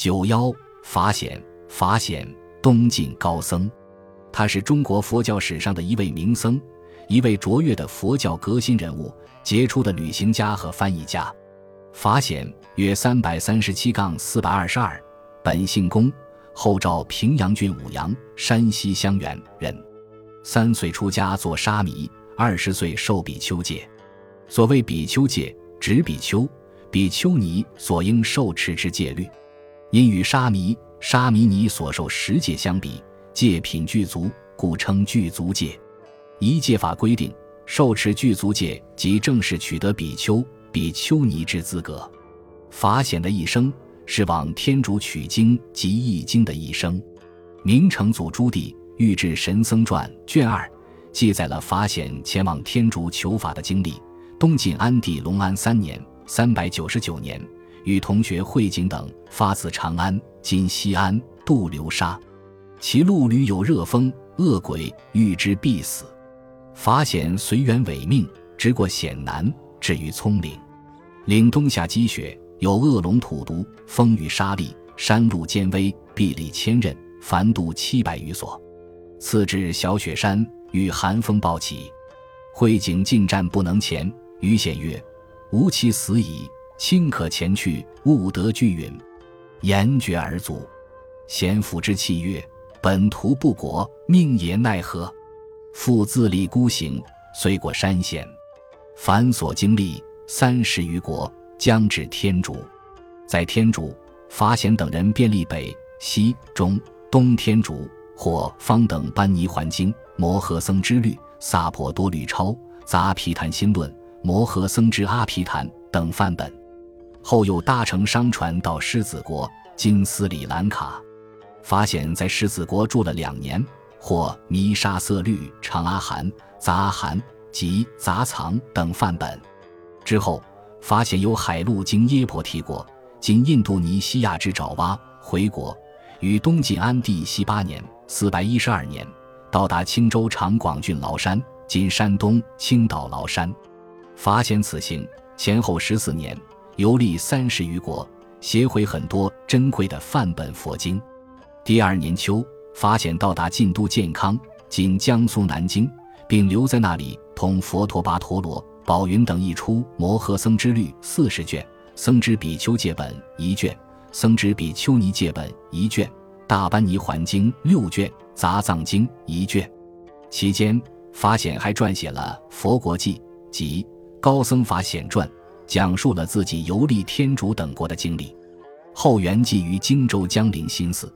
九幺法显，法显，东晋高僧，他是中国佛教史上的一位名僧，一位卓越的佛教革新人物，杰出的旅行家和翻译家。法显约三百三十七杠四百二十二，本姓龚，后赵平阳郡武阳（山西襄垣）人。三岁出家做沙弥，二十岁受比丘戒。所谓比丘戒，指比丘、比丘尼所应受持之戒律。因与沙弥、沙弥尼所受十戒相比，戒品具足，故称具足戒。一戒法规定，受持具足戒即正式取得比丘、比丘尼之资格。法显的一生是往天竺取经及译经的一生。明成祖朱棣《御制神僧传》卷二记载了法显前往天竺求法的经历。东晋安帝隆安三年（三百九十九年）。与同学惠景等发自长安（今西安）渡流沙，其路屡有热风、恶鬼，遇之必死。法显随缘违命，直过险难，至于葱岭。岭冬夏积雪，有恶龙吐毒，风雨沙砾，山路艰危，壁立千仞，凡渡七百余所。次至小雪山，遇寒风暴起，惠景进战不能前，于显曰：“吾妻死矣。”卿可前去，勿得拒允。言绝而卒。贤父之气曰：“本图不果，命也奈何？”复自立孤行，虽过山险，凡所经历三十余国，将至天竺。在天竺，法显等人便立北、西、中、东天竺或方等班尼环经、摩诃僧之律、萨婆多律钞、杂毗昙心论、摩诃僧之阿毗昙等范本。后又搭乘商船到狮子国（今斯里兰卡），发现在狮子国住了两年，获弥沙色律、长阿含、杂阿含及杂藏等范本。之后，发现由海路经耶婆提国（今印度尼西亚之爪哇）回国，于东晋安帝西八年（四百一十二年）到达青州长广郡崂山（今山东青岛崂山）。发现此行前后十四年。游历三十余国，携回很多珍贵的范本佛经。第二年秋，法显到达晋都建康（今江苏南京），并留在那里，同佛陀跋陀罗、宝云等译出《摩诃僧之律》四十卷，《僧之比丘戒本》一卷，《僧之比丘尼戒本》一卷，《大般尼环经》六卷，《杂藏经》一卷。期间，法显还撰写了《佛国记》及《高僧法显传》。讲述了自己游历天竺等国的经历。后圆寂于荆州江陵新寺。